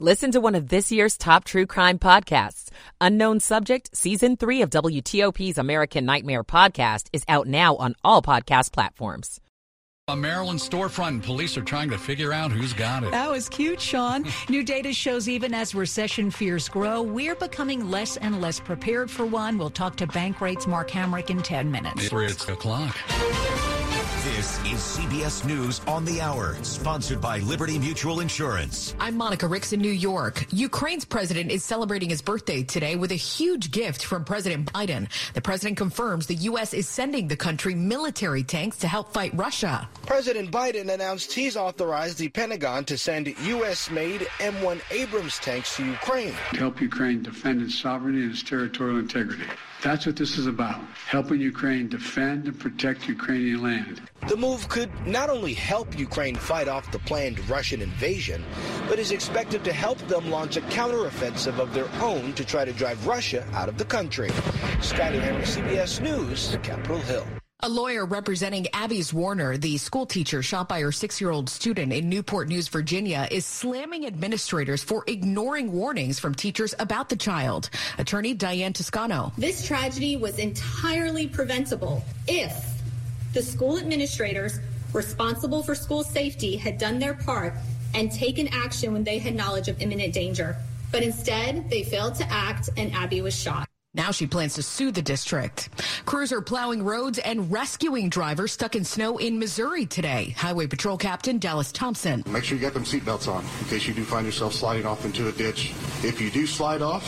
Listen to one of this year's top true crime podcasts. Unknown Subject, Season 3 of WTOP's American Nightmare podcast is out now on all podcast platforms. A Maryland storefront, police are trying to figure out who's got it. That was cute, Sean. New data shows even as recession fears grow, we're becoming less and less prepared for one. We'll talk to Bankrate's Mark Hamrick in 10 minutes. It's 3 o'clock. This is CBS News on the Hour, sponsored by Liberty Mutual Insurance. I'm Monica Ricks in New York. Ukraine's president is celebrating his birthday today with a huge gift from President Biden. The president confirms the U.S. is sending the country military tanks to help fight Russia. President Biden announced he's authorized the Pentagon to send U.S. made M1 Abrams tanks to Ukraine. To help Ukraine defend its sovereignty and its territorial integrity. That's what this is about helping Ukraine defend and protect Ukrainian land. The move could not only help Ukraine fight off the planned Russian invasion, but is expected to help them launch a counteroffensive of their own to try to drive Russia out of the country. Skyler Henry, CBS News, Capitol Hill. A lawyer representing Abby Zwerner, the school teacher shot by her six year old student in Newport News, Virginia, is slamming administrators for ignoring warnings from teachers about the child. Attorney Diane Toscano. This tragedy was entirely preventable if the school administrators responsible for school safety had done their part and taken action when they had knowledge of imminent danger. But instead, they failed to act and Abby was shot. Now she plans to sue the district. Crews are plowing roads and rescuing drivers stuck in snow in Missouri today. Highway Patrol Captain Dallas Thompson. Make sure you got them seatbelts on in case you do find yourself sliding off into a ditch. If you do slide off,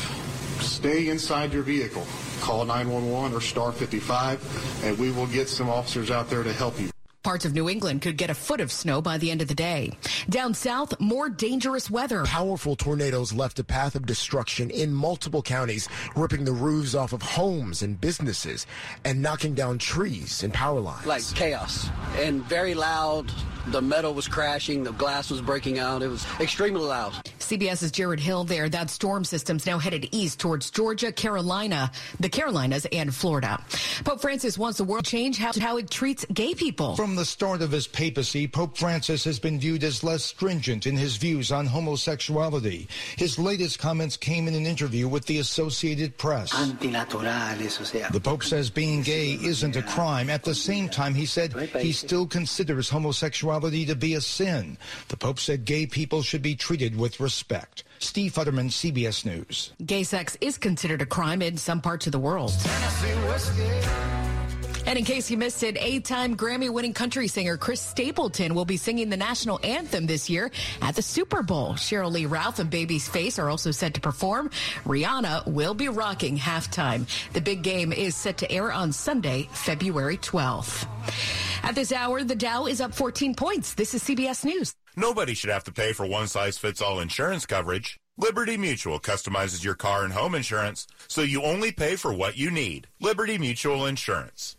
stay inside your vehicle. Call 911 or star 55 and we will get some officers out there to help you. Parts of New England could get a foot of snow by the end of the day. Down south, more dangerous weather. Powerful tornadoes left a path of destruction in multiple counties, ripping the roofs off of homes and businesses and knocking down trees and power lines. Like chaos and very loud. The metal was crashing, the glass was breaking out. It was extremely loud. CBS's Jared Hill there. That storm system's now headed east towards Georgia, Carolina, the Carolinas, and Florida. Pope Francis wants the world to change how, how it treats gay people. From the start of his papacy, Pope Francis has been viewed as less stringent in his views on homosexuality. His latest comments came in an interview with the Associated Press. The Pope says being gay isn't a crime. At the same time, he said he still considers homosexuality to be a sin. The Pope said gay people should be treated with respect. Steve Futterman, CBS News. Gay sex is considered a crime in some parts of the world. And in case you missed it, eight-time Grammy-winning country singer Chris Stapleton will be singing the national anthem this year at the Super Bowl. Sheryl Lee Ralph and Babyface are also set to perform. Rihanna will be rocking halftime. The big game is set to air on Sunday, February 12th. At this hour, the Dow is up 14 points. This is CBS News. Nobody should have to pay for one-size-fits-all insurance coverage. Liberty Mutual customizes your car and home insurance so you only pay for what you need. Liberty Mutual Insurance.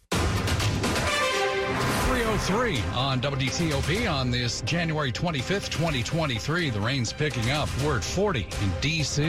303 on WTOP on this January 25th, 2023. The rain's picking up. We're at 40 in D.C.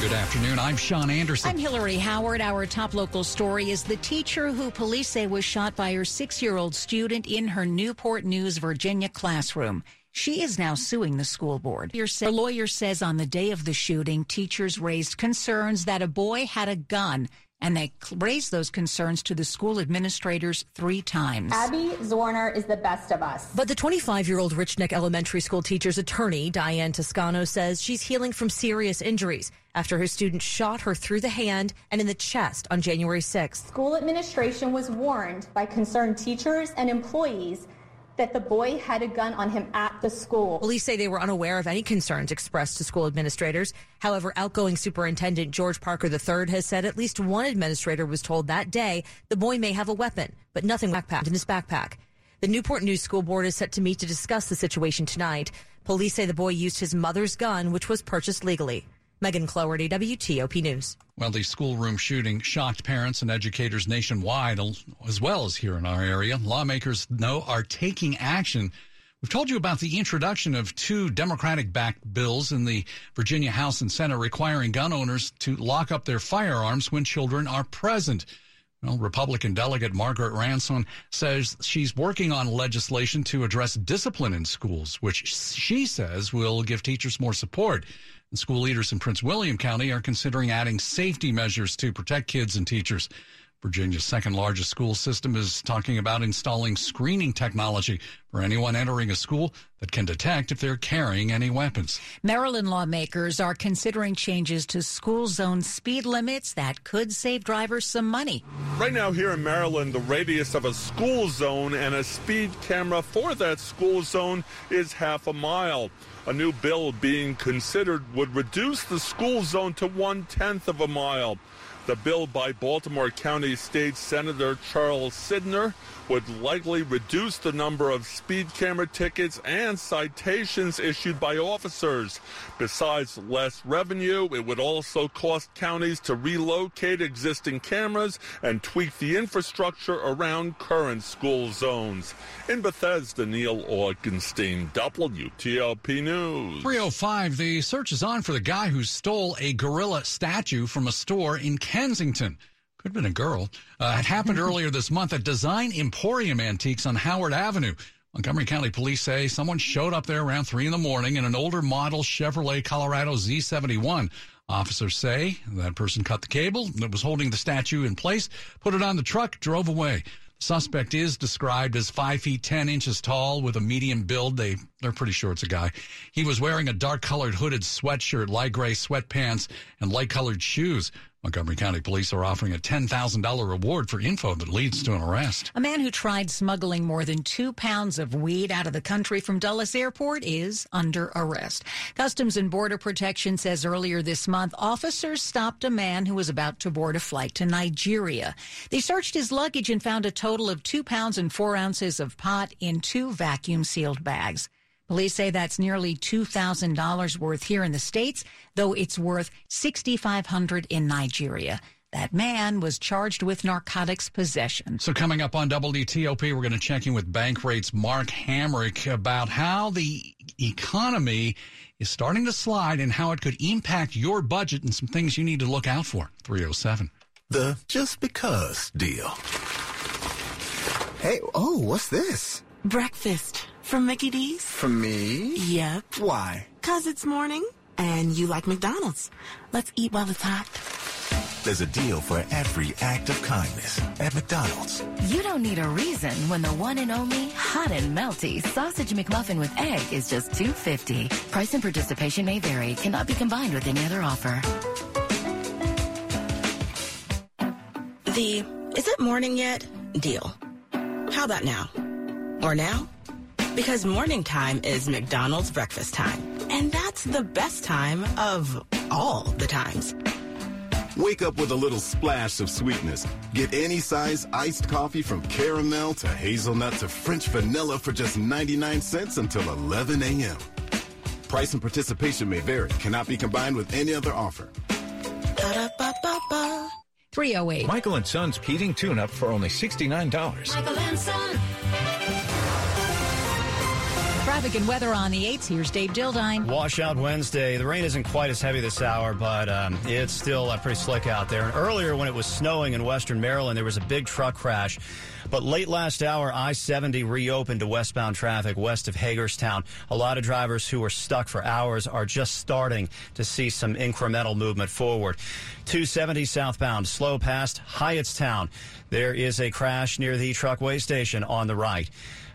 Good afternoon. I'm Sean Anderson. I'm Hillary Howard. Our top local story is the teacher who police say was shot by her six year old student in her Newport News, Virginia classroom. She is now suing the school board. Her lawyer says on the day of the shooting, teachers raised concerns that a boy had a gun and they raised those concerns to the school administrators three times. Abby Zwerner is the best of us. But the 25 year old Rich Neck Elementary School teacher's attorney, Diane Toscano, says she's healing from serious injuries after her student shot her through the hand and in the chest on January 6th. School administration was warned by concerned teachers and employees that the boy had a gun on him at the school. Police say they were unaware of any concerns expressed to school administrators. However, outgoing superintendent George Parker III has said at least one administrator was told that day the boy may have a weapon, but nothing backpacked in his backpack. The Newport News School Board is set to meet to discuss the situation tonight. Police say the boy used his mother's gun, which was purchased legally. Megan Cloherty, WTOP News. Well, the schoolroom shooting shocked parents and educators nationwide, as well as here in our area. Lawmakers know are taking action. We've told you about the introduction of two Democratic backed bills in the Virginia House and Senate requiring gun owners to lock up their firearms when children are present. Well, Republican delegate Margaret Ransone says she's working on legislation to address discipline in schools, which she says will give teachers more support. And school leaders in Prince William County are considering adding safety measures to protect kids and teachers. Virginia's second largest school system is talking about installing screening technology for anyone entering a school that can detect if they're carrying any weapons. Maryland lawmakers are considering changes to school zone speed limits that could save drivers some money. Right now, here in Maryland, the radius of a school zone and a speed camera for that school zone is half a mile. A new bill being considered would reduce the school zone to one tenth of a mile. The bill by Baltimore County State Senator Charles Sydnor would likely reduce the number of speed camera tickets and citations issued by officers. Besides less revenue, it would also cost counties to relocate existing cameras and tweak the infrastructure around current school zones. In Bethesda, Neil Augenstein, WTOP News. 305, the search is on for the guy who stole a gorilla statue from a store in Kensington. Could have been a girl. Uh, it happened earlier this month at Design Emporium Antiques on Howard Avenue. Montgomery County police say someone showed up there around 3 in the morning in an older model Chevrolet Colorado Z71. Officers say that person cut the cable that was holding the statue in place, put it on the truck, drove away. Suspect is described as five feet ten inches tall with a medium build. They they're pretty sure it's a guy. He was wearing a dark colored hooded sweatshirt, light gray sweatpants, and light colored shoes. Montgomery County Police are offering a $10,000 reward for info that leads to an arrest. A man who tried smuggling more than two pounds of weed out of the country from Dulles Airport is under arrest. Customs and Border Protection says earlier this month, officers stopped a man who was about to board a flight to Nigeria. They searched his luggage and found a total of two pounds and four ounces of pot in two vacuum sealed bags. Police say that's nearly $2,000 worth here in the States, though it's worth 6500 in Nigeria. That man was charged with narcotics possession. So coming up on WTOP, we're going to check in with Bankrate's Mark Hamrick about how the economy is starting to slide and how it could impact your budget and some things you need to look out for. 307. The just because deal. Hey, oh, what's this? Breakfast from Mickey D's. From me? Yep. Why? Cause it's morning and you like McDonald's. Let's eat while it's hot. There's a deal for every act of kindness at McDonald's. You don't need a reason when the one and only hot and melty sausage McMuffin with egg is just $2.50. Price and participation may vary. Cannot be combined with any other offer. The is it morning yet deal. How about now? Or now? Because morning time is McDonald's breakfast time. And that's the best time of all the times. Wake up with a little splash of sweetness. Get any size iced coffee from caramel to hazelnut to French vanilla for just 99 cents until 11 a.m. Price and participation may vary. Cannot be combined with any other offer. 308. Michael and Son's heating tune-up for only $69. Michael and Son. Traffic and weather on the 8th. Here's Dave Dildine. Washout Wednesday. The rain isn't quite as heavy this hour, but um, it's still uh, pretty slick out there. And earlier, when it was snowing in western Maryland, there was a big truck crash. But late last hour, I 70 reopened to westbound traffic west of Hagerstown. A lot of drivers who were stuck for hours are just starting to see some incremental movement forward. 270 southbound, slow past Hyattstown. There is a crash near the truckway station on the right.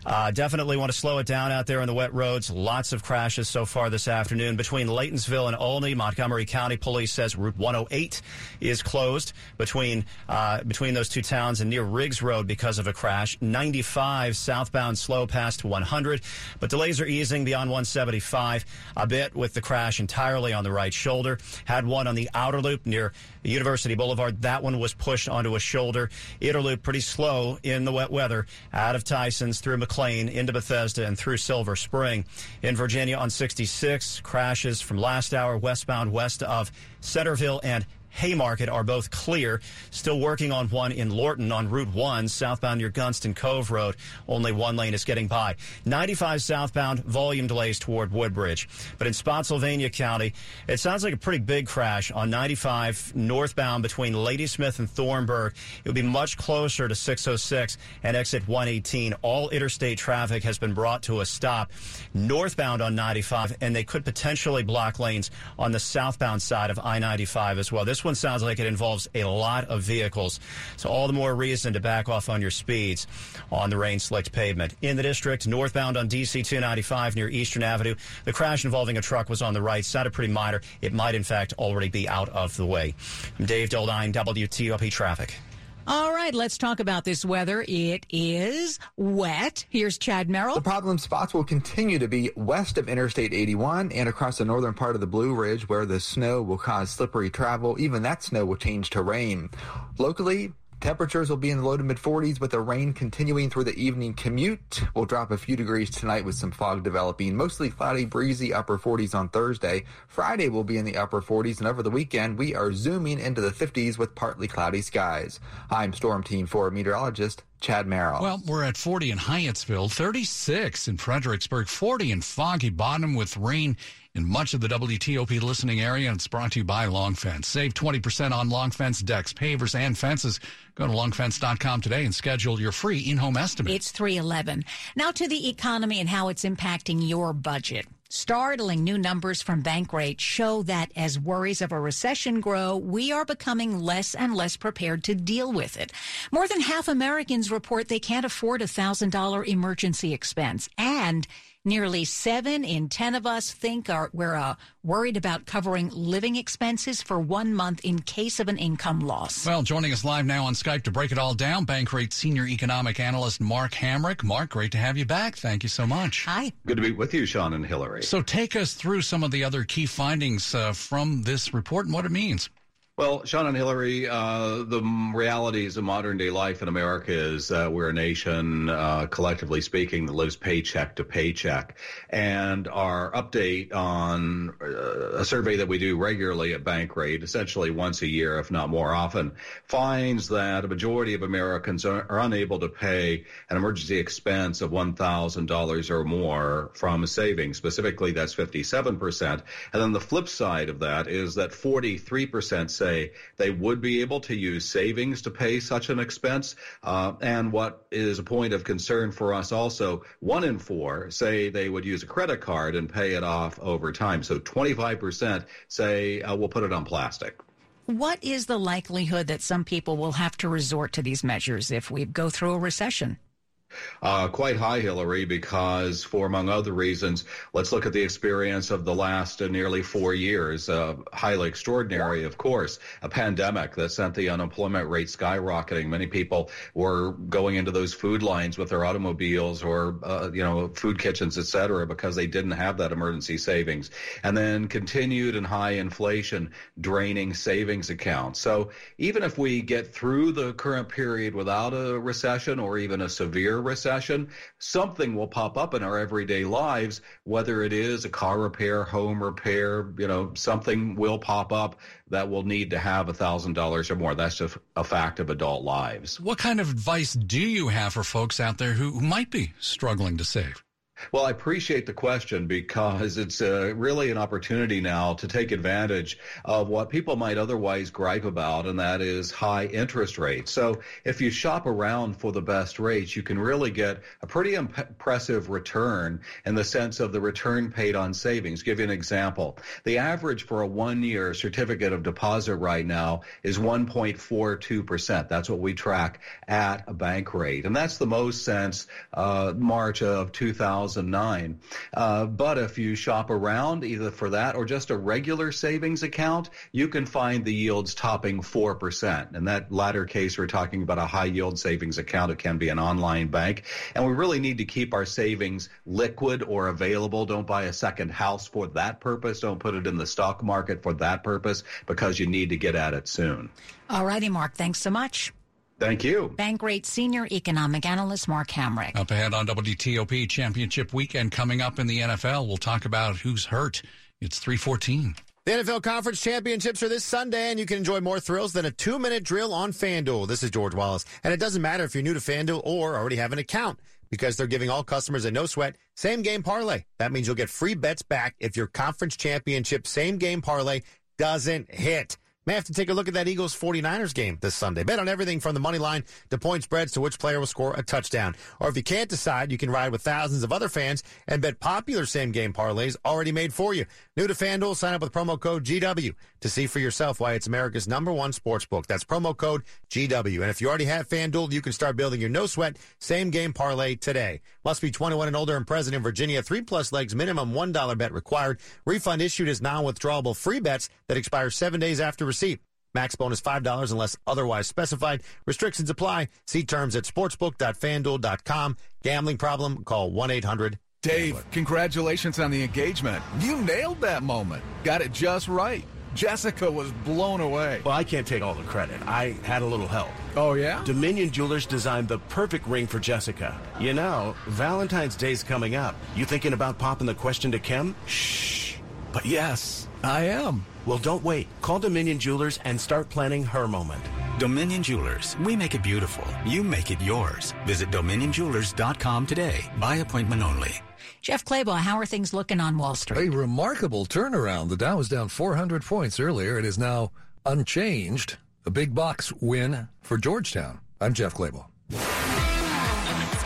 Uh, definitely want to slow it down out there on the wet roads. Lots of crashes so far this afternoon between Laytonsville and Olney. Montgomery County Police says Route 108 is closed between uh, between those two towns and near Riggs Road because of a crash. 95 southbound slow past 100, but delays are easing beyond 175 a bit with the crash entirely on the right shoulder. Had one on the outer loop near University Boulevard. That one was pushed onto a shoulder. Interloop pretty slow in the wet weather out of Tysons through McLean into Bethesda and through Silver Spring. In Virginia on 66, crashes from last hour westbound west of Centreville and Haymarket are both clear. Still working on one in Lorton on Route 1, southbound near Gunston Cove Road. Only one lane is getting by. 95 southbound, volume delays toward Woodbridge. But in Spotsylvania County, it sounds like a pretty big crash on 95 northbound between Ladysmith and Thornburg. It would be much closer to 606 and exit 118. All interstate traffic has been brought to a stop northbound on 95, and they could potentially block lanes on the southbound side of I 95 as well. This one sounds like it involves a lot of vehicles, so all the more reason to back off on your speeds on the rain slicked pavement. In the district, northbound on DC 295 near Eastern Avenue, the crash involving a truck was on the right. Sounded pretty minor. It might, in fact, already be out of the way. I'm Dave Dildine, WTOP Traffic. All right, let's talk about this weather. It is wet. Here's Chad Merrill. The problem spots will continue to be west of Interstate 81 and across the northern part of the Blue Ridge where the snow will cause slippery travel. Even that snow will change to rain. Locally, Temperatures will be in the low to mid 40s with the rain continuing through the evening commute. We'll drop a few degrees tonight with some fog developing. Mostly cloudy, breezy, upper 40s on Thursday. Friday will be in the upper 40s, and over the weekend, we are zooming into the 50s with partly cloudy skies. I'm Storm Team 4 meteorologist Chad Merrill. Well, we're at 40 in Hyattsville, 36 in Fredericksburg, 40 in Foggy Bottom with rain in much of the WTOP listening area. And it's brought to you by Long Fence. Save 20% on Long Fence decks, pavers, and fences. Go to longfence.com today and schedule your free in-home estimate. It's 311. Now to the economy and how it's impacting your budget. Startling new numbers from Bankrate show that as worries of a recession grow, we are becoming less and less prepared to deal with it. More than half Americans report they can't afford a $1,000 emergency expense. And Nearly seven in 10 of us think are, we're uh, worried about covering living expenses for one month in case of an income loss. Well, joining us live now on Skype to break it all down, Bankrate Senior Economic Analyst Mark Hamrick. Mark, great to have you back. Thank you so much. Hi. Good to be with you, Sean and Hillary. So take us through some of the other key findings uh, from this report and what it means. Well, Sean and Hillary, uh, the realities of modern day life in America is uh, we're a nation, uh, collectively speaking, that lives paycheck to paycheck. And our update on uh, a survey that we do regularly at Bankrate, essentially once a year, if not more often, finds that a majority of Americans are, are unable to pay an emergency expense of $1,000 or more from a savings. Specifically, that's 57%. And then the flip side of that is that 43% say they would be able to use savings to pay such an expense. Uh, and what is a point of concern for us also, one in four say they would use a credit card and pay it off over time. So 25% say uh, we'll put it on plastic. What is the likelihood that some people will have to resort to these measures if we go through a recession? Uh, quite high, Hillary, because for among other reasons, let's look at the experience of the last uh, nearly four years. Uh, highly extraordinary, of course, a pandemic that sent the unemployment rate skyrocketing. Many people were going into those food lines with their automobiles or, uh, you know, food kitchens, et cetera, because they didn't have that emergency savings. And then continued and high inflation draining savings accounts. So even if we get through the current period without a recession or even a severe recession, something will pop up in our everyday lives, whether it is a car repair, home repair, you know, something will pop up that will need to have a thousand dollars or more. That's just a fact of adult lives. What kind of advice do you have for folks out there who might be struggling to save? Well, I appreciate the question because it's uh, really an opportunity now to take advantage of what people might otherwise gripe about, and that is high interest rates. So if you shop around for the best rates, you can really get a pretty impressive return in the sense of the return paid on savings. Give you an example. The average for a one-year certificate of deposit right now is 1.42%. That's what we track at a Bankrate. And that's the most since uh, March of 2000. 2009. Uh, but if you shop around either for that or just a regular savings account, you can find the yields topping 4%. In that latter case, we're talking about a high yield savings account. It can be an online bank. And we really need to keep our savings liquid or available. Don't buy a second house for that purpose. Don't put it in the stock market for that purpose because you need to get at it soon. All righty, Mark. Thanks so much. Thank you. Bankrate Senior Economic Analyst Mark Hamrick. Up ahead on WTOP Championship Weekend coming up in the NFL. We'll talk about who's hurt. It's 314. The NFL Conference Championships are this Sunday, and you can enjoy more thrills than a two minute drill on FanDuel. This is George Wallace. And it doesn't matter if you're new to FanDuel or already have an account because they're giving all customers a no sweat same game parlay. That means you'll get free bets back if your conference championship same game parlay doesn't hit. May have to take a look at that Eagles 49ers game this Sunday. Bet on everything from the money line to point spreads to which player will score a touchdown. Or if you can't decide, you can ride with thousands of other fans and bet popular same game parlays already made for you. New to FanDuel, sign up with promo code GW to see for yourself why it's America's number one sports book. That's promo code GW. And if you already have FanDuel, you can start building your no sweat same game parlay today. Must be 21 and older and present in Virginia. Three plus legs minimum $1 bet required. Refund issued as non-withdrawable free bets that expire seven days after receipt. Max bonus $5 unless otherwise specified. Restrictions apply. See terms at sportsbook.fanduel.com. Gambling problem? Call 1-800. Dave, congratulations on the engagement. You nailed that moment. Got it just right. Jessica was blown away. Well, I can't take all the credit. I had a little help. Oh, yeah? Dominion Jewelers designed the perfect ring for Jessica. You know, Valentine's Day's coming up. You thinking about popping the question to Kim? Shh. But yes, I am. Well, don't wait. Call Dominion Jewelers and start planning her moment. Dominion Jewelers. We make it beautiful. You make it yours. Visit dominionjewelers.com today. By appointment only. Jeff Clabaugh, how are things looking on Wall Street? A remarkable turnaround. The Dow was down 400 points earlier. It is now unchanged. A big box win for Georgetown. I'm Jeff Clabaugh.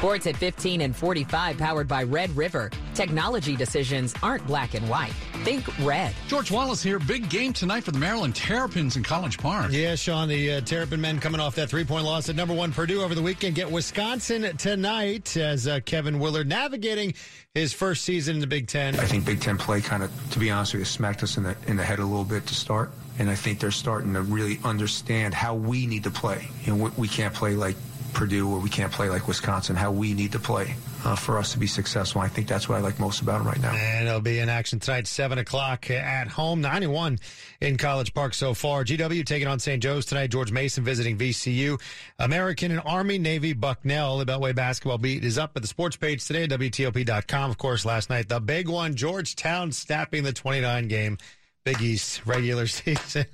Sports at 15 and 45, powered by Red River. Technology decisions aren't black and white. Think red. George Wallace here. Big game tonight for the Maryland Terrapins in College Park. Yeah, Sean, the uh, Terrapin men coming off that three point loss at number one Purdue over the weekend get Wisconsin tonight as uh, Kevin Willard navigating his first season in the Big Ten. I think Big Ten play kind of, to be honest with you, smacked us in the in the head a little bit to start, and I think they're starting to really understand how we need to play. You know, we, we can't play like Purdue or we can't play like Wisconsin, how we need to play uh, for us to be successful. I think that's what I like most about them right now. And it'll be in action tonight, 7 o'clock at home, 91 in College Park so far. GW taking on St. Joe's tonight. George Mason visiting VCU. American and Army, Navy, Bucknell. The Beltway basketball beat is up at the sports page today at WTOP.com. Of course, last night, the big one, Georgetown snapping the 29 game Big East regular season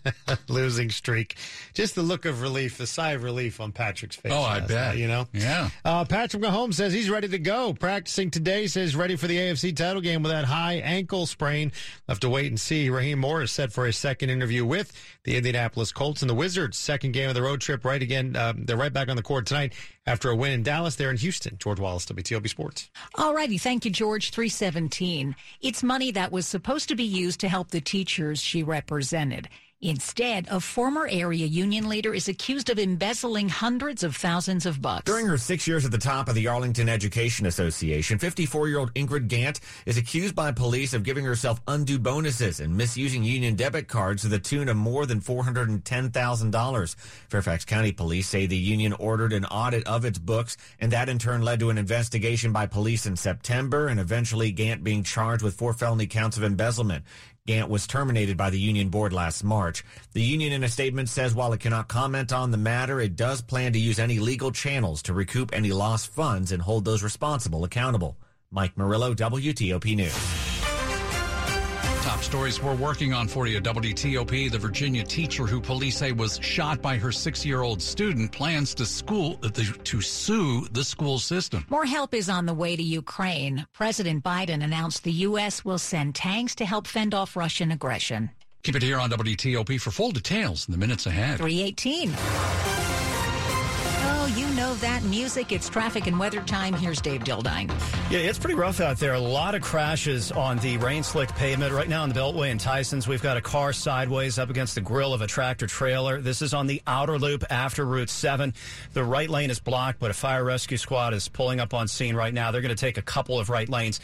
losing streak. Just the look of relief, the sigh of relief on Patrick's face. Oh, I bet. Night, you know? Yeah. Uh, Patrick Mahomes says he's ready to go. Practicing today, says ready for the AFC title game with that high ankle sprain. Left to wait and see. Raheem Morris set for a second interview with the Indianapolis Colts and the Wizards. Second game of the road trip, right again. Um, they're right back on the court tonight after a win in Dallas. They're in Houston. George Wallace, WTOP Sports. All righty. Thank you, George. 317. It's money that was supposed to be used to help the teachers she represented. Instead, a former area union leader is accused of embezzling hundreds of thousands of bucks. During her six years at the top of the Arlington Education Association, 54 year old Ingrid Gant is accused by police of giving herself undue bonuses and misusing union debit cards to the tune of more than $410,000. Fairfax County police say the union ordered an audit of its books, and that in turn led to an investigation by police in September and eventually Gant being charged with four felony counts of embezzlement. Gant was terminated by the union board last March. The union in a statement says while it cannot comment on the matter, it does plan to use any legal channels to recoup any lost funds and hold those responsible accountable. Mike Murillo, WTOP News. Top stories we're working on for you. WTOP, the Virginia teacher who police say was shot by her six-year-old student plans to school uh, to sue the school system. More help is on the way to Ukraine. President Biden announced the U.S. will send tanks to help fend off Russian aggression. Keep it here on WTOP for full details in the minutes ahead. 318. Know that music. It's traffic and weather time. Here's Dave Dildine. Yeah, it's pretty rough out there. A lot of crashes on the rain slick pavement. Right now on the Beltway in Tysons, we've got a car sideways up against the grill of a tractor trailer. This is on the outer loop after Route 7. The right lane is blocked, but a fire rescue squad is pulling up on scene right now. They're going to take a couple of right lanes.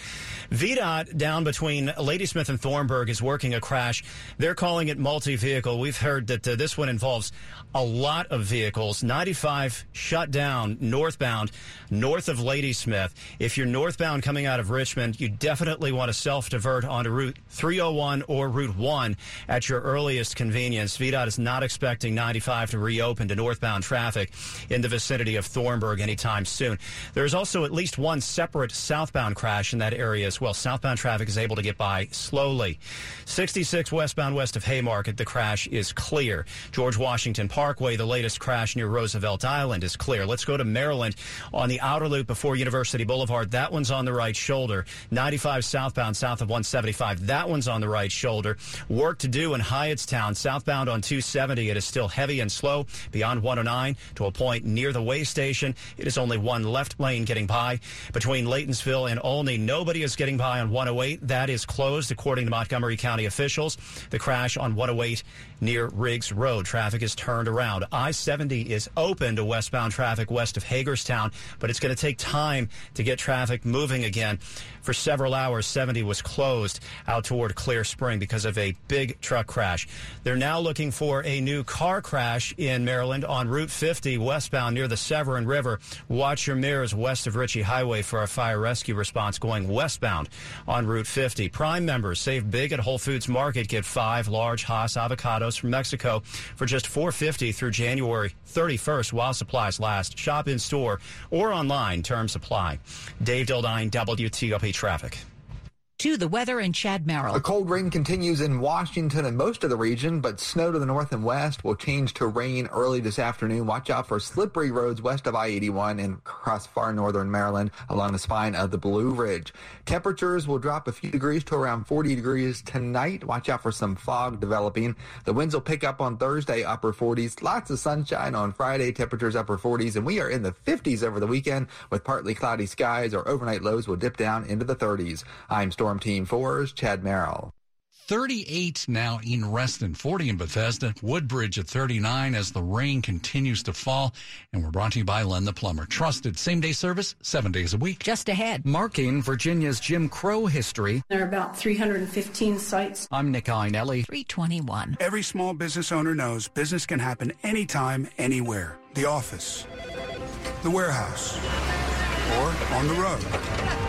VDOT down between Ladysmith and Thornburg is working a crash. They're calling it multi vehicle. We've heard that uh, this one involves a lot of vehicles. 95 shut down northbound, north of Ladysmith. If you're northbound coming out of Richmond, you definitely want to self divert onto Route 301 or Route 1 at your earliest convenience. VDOT is not expecting 95 to reopen to northbound traffic in the vicinity of Thornburg anytime soon. There's also at least one separate southbound crash in that area as well. Southbound traffic is able to get by slowly. 66 westbound west of Haymarket, the crash is clear. George Washington Parkway, the latest crash near Roosevelt Island is clear. Let's go to Maryland on the outer loop before University Boulevard. That one's on the right shoulder. 95 southbound south of 175. That one's on the right shoulder. Work to do in Hyattstown. Southbound on 270. It is still heavy and slow beyond 109 to a point near the way station. It is only one left lane getting by. Between Laytonsville and Olney, nobody is getting by on 108. That is closed according to Montgomery County officials. The crash on 108 near Riggs Road. Traffic is turned around. I-70 is open to westbound traffic west of Hagerstown, but it's going to take time to get traffic moving again. For several hours, 70 was closed out toward Clear Spring because of a big truck crash. They're now looking for a new car crash in Maryland on Route 50 westbound near the Severn River. Watch your mirrors west of Ritchie Highway for a fire rescue response going westbound on Route 50. Prime members save big at Whole Foods Market. Get five large Hass avocados from Mexico for just 450 through January 31st while supplies last. Shop in store or online. Terms apply. Dave Dildine, WTOP Traffic. To the weather in Chad Merrill. A cold rain continues in Washington and most of the region, but snow to the north and west will change to rain early this afternoon. Watch out for slippery roads west of I-81 and across far northern Maryland along the spine of the Blue Ridge. Temperatures will drop a few degrees to around 40 degrees tonight. Watch out for some fog developing. The winds will pick up on Thursday, upper 40s. Lots of sunshine on Friday, temperatures upper 40s, and we are in the 50s over the weekend with partly cloudy skies. Our overnight lows will dip down into the 30s. I'm Storm Team 4's Chad Merrill. 38 now in Reston, 40 in Bethesda, Woodbridge at 39 as the rain continues to fall. And we're brought to you by Len the Plumber. Trusted same day service, seven days a week. Just ahead. Marking Virginia's Jim Crow history. There are about 315 sites. I'm Nick Iannelli. 321. Every small business owner knows business can happen anytime, anywhere. The office, the warehouse, or on the road.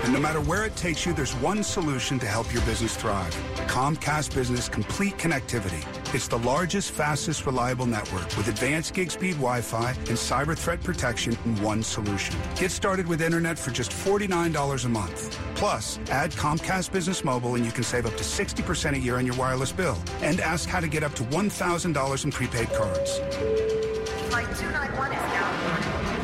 And no matter where it takes you, there's one solution to help your business thrive. Comcast Business Complete Connectivity. It's the largest, fastest, reliable network with advanced gig speed Wi-Fi and cyber threat protection in one solution. Get started with internet for just $49 a month. Plus, add Comcast Business Mobile and you can save up to 60% a year on your wireless bill. And ask how to get up to $1,000 in prepaid cards. Flight 291 is now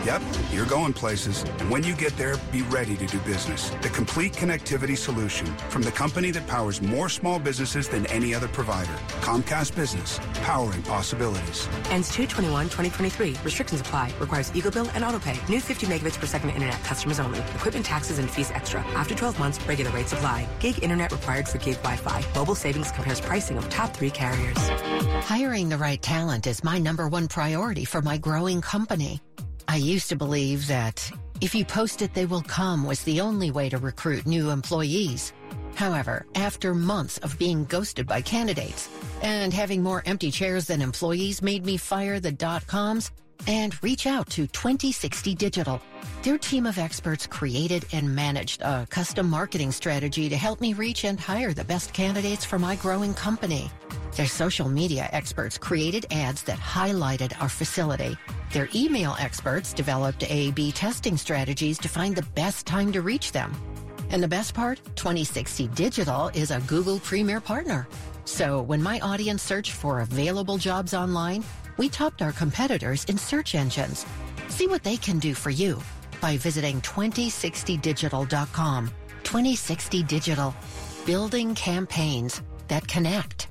Yep, you're going places. And when you get there, be ready to do business. The complete connectivity solution from the company that powers more small businesses than any other provider. Comcast Business, powering possibilities. Ends 221-2023. Restrictions apply. Requires Eagle Bill and AutoPay. New 50 megabits per second internet. Customers only. Equipment taxes and fees extra. After 12 months, regular rates apply. Gig internet required for gig Wi-Fi. Mobile savings compares pricing of top three carriers. Hiring the right talent is my number one priority for my growing company. I used to believe that if you post it, they will come was the only way to recruit new employees. However, after months of being ghosted by candidates and having more empty chairs than employees made me fire the dot coms and reach out to 2060 Digital. Their team of experts created and managed a custom marketing strategy to help me reach and hire the best candidates for my growing company. Their social media experts created ads that highlighted our facility. Their email experts developed A-B testing strategies to find the best time to reach them. And the best part, 2060 Digital is a Google Premier Partner. So when my audience searched for available jobs online, we topped our competitors in search engines. See what they can do for you by visiting 2060digital.com. 2060 Digital, building campaigns that connect.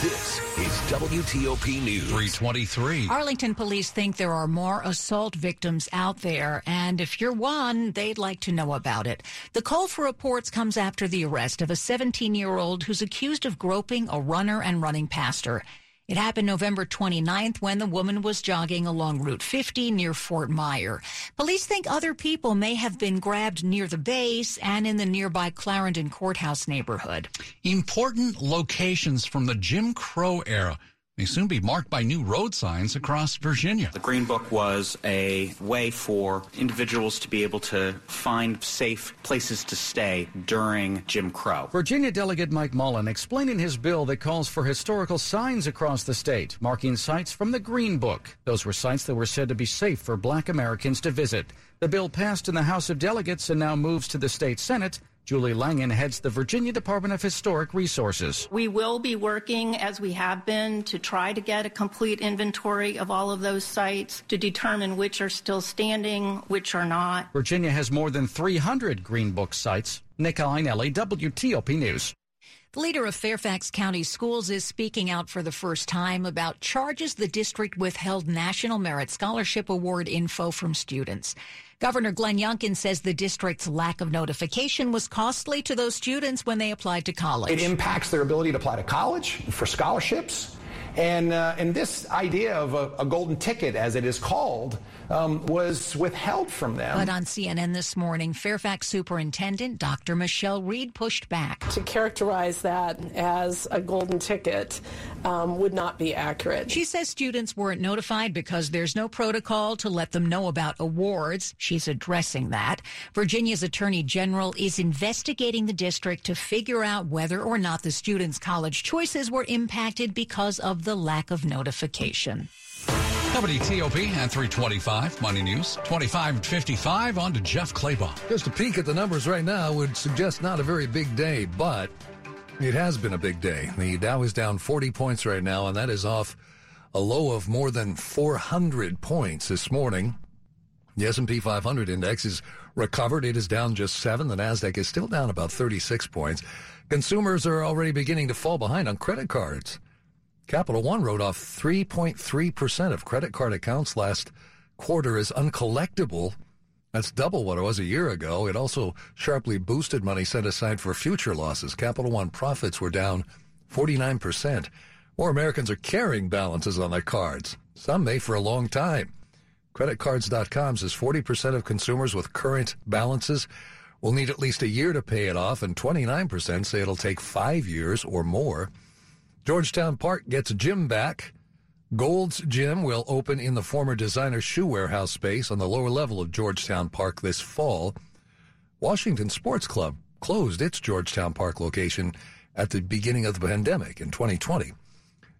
This is WTOP News. 323. Arlington police think there are more assault victims out there, and if you're one, they'd like to know about it. The call for reports comes after the arrest of a 17 year old who's accused of groping a runner and running past her. It happened November 29th when the woman was jogging along Route 50 near Fort Myer. Police think other people may have been grabbed near the base and in the nearby Clarendon Courthouse neighborhood. Important locations from the Jim Crow era. May soon be marked by new road signs across Virginia. The Green Book was a way for individuals to be able to find safe places to stay during Jim Crow. Virginia Delegate Mike Mullin explaining his bill that calls for historical signs across the state, marking sites from the Green Book. Those were sites that were said to be safe for black Americans to visit. The bill passed in the House of Delegates and now moves to the state Senate. Julie Langan heads the Virginia Department of Historic Resources. We will be working, as we have been, to try to get a complete inventory of all of those sites to determine which are still standing, which are not. Virginia has more than 300 Green Book sites. Nick Iannelli, WTOP News. The leader of Fairfax County Schools is speaking out for the first time about charges the district withheld National Merit Scholarship Award info from students. Governor Glenn Youngkin says the district's lack of notification was costly to those students when they applied to college. It impacts their ability to apply to college for scholarships. And, uh, and this idea of a, a, golden ticket, as it is called, um, was withheld from them. But on CNN this morning, Fairfax Superintendent Dr. Michelle Reid pushed back. To characterize that as a golden ticket um, would not be accurate. She says students weren't notified because there's no protocol to let them know about awards. She's addressing that. Virginia's Attorney General is investigating the district to figure out whether or not the students' college choices were impacted because of the lack of notification. WTOP at 325, Money News, 25 and 55, on to Jeff Clabaugh. Just a peek at the numbers right now would suggest not a very big day, but it has been a big day. The Dow is down 40 points right now, and that is off a low of more than 400 points this morning. The S&P 500 index is recovered. It is down just 7. The Nasdaq is still down about 36 points. Consumers are already beginning to fall behind on credit cards. Capital One wrote off 3.3% of credit card accounts last quarter as uncollectible. That's double what it was a year ago. It also sharply boosted money set aside for future losses. Capital One profits were down 49%. More Americans are carrying balances on their cards. Some may for a long time. Creditcards.com says 40% of consumers with current balances will need at least a year to pay it off, and 29% say it'll take five years or more. Georgetown Park gets gym back. Gold's Gym will open in the former designer shoe warehouse space on the lower level of Georgetown Park this fall. Washington Sports Club closed its Georgetown Park location at the beginning of the pandemic in 2020.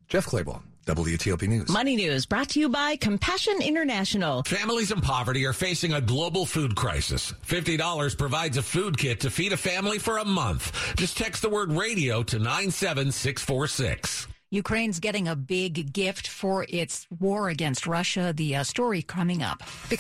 Jeff Clabaugh, WTOP News. Money News brought to you by Compassion International. Families in poverty are facing a global food crisis. $50 provides a food kit to feed a family for a month. Just text the word radio to 97646. Ukraine's getting a big gift for its war against Russia. The uh, story coming up. Because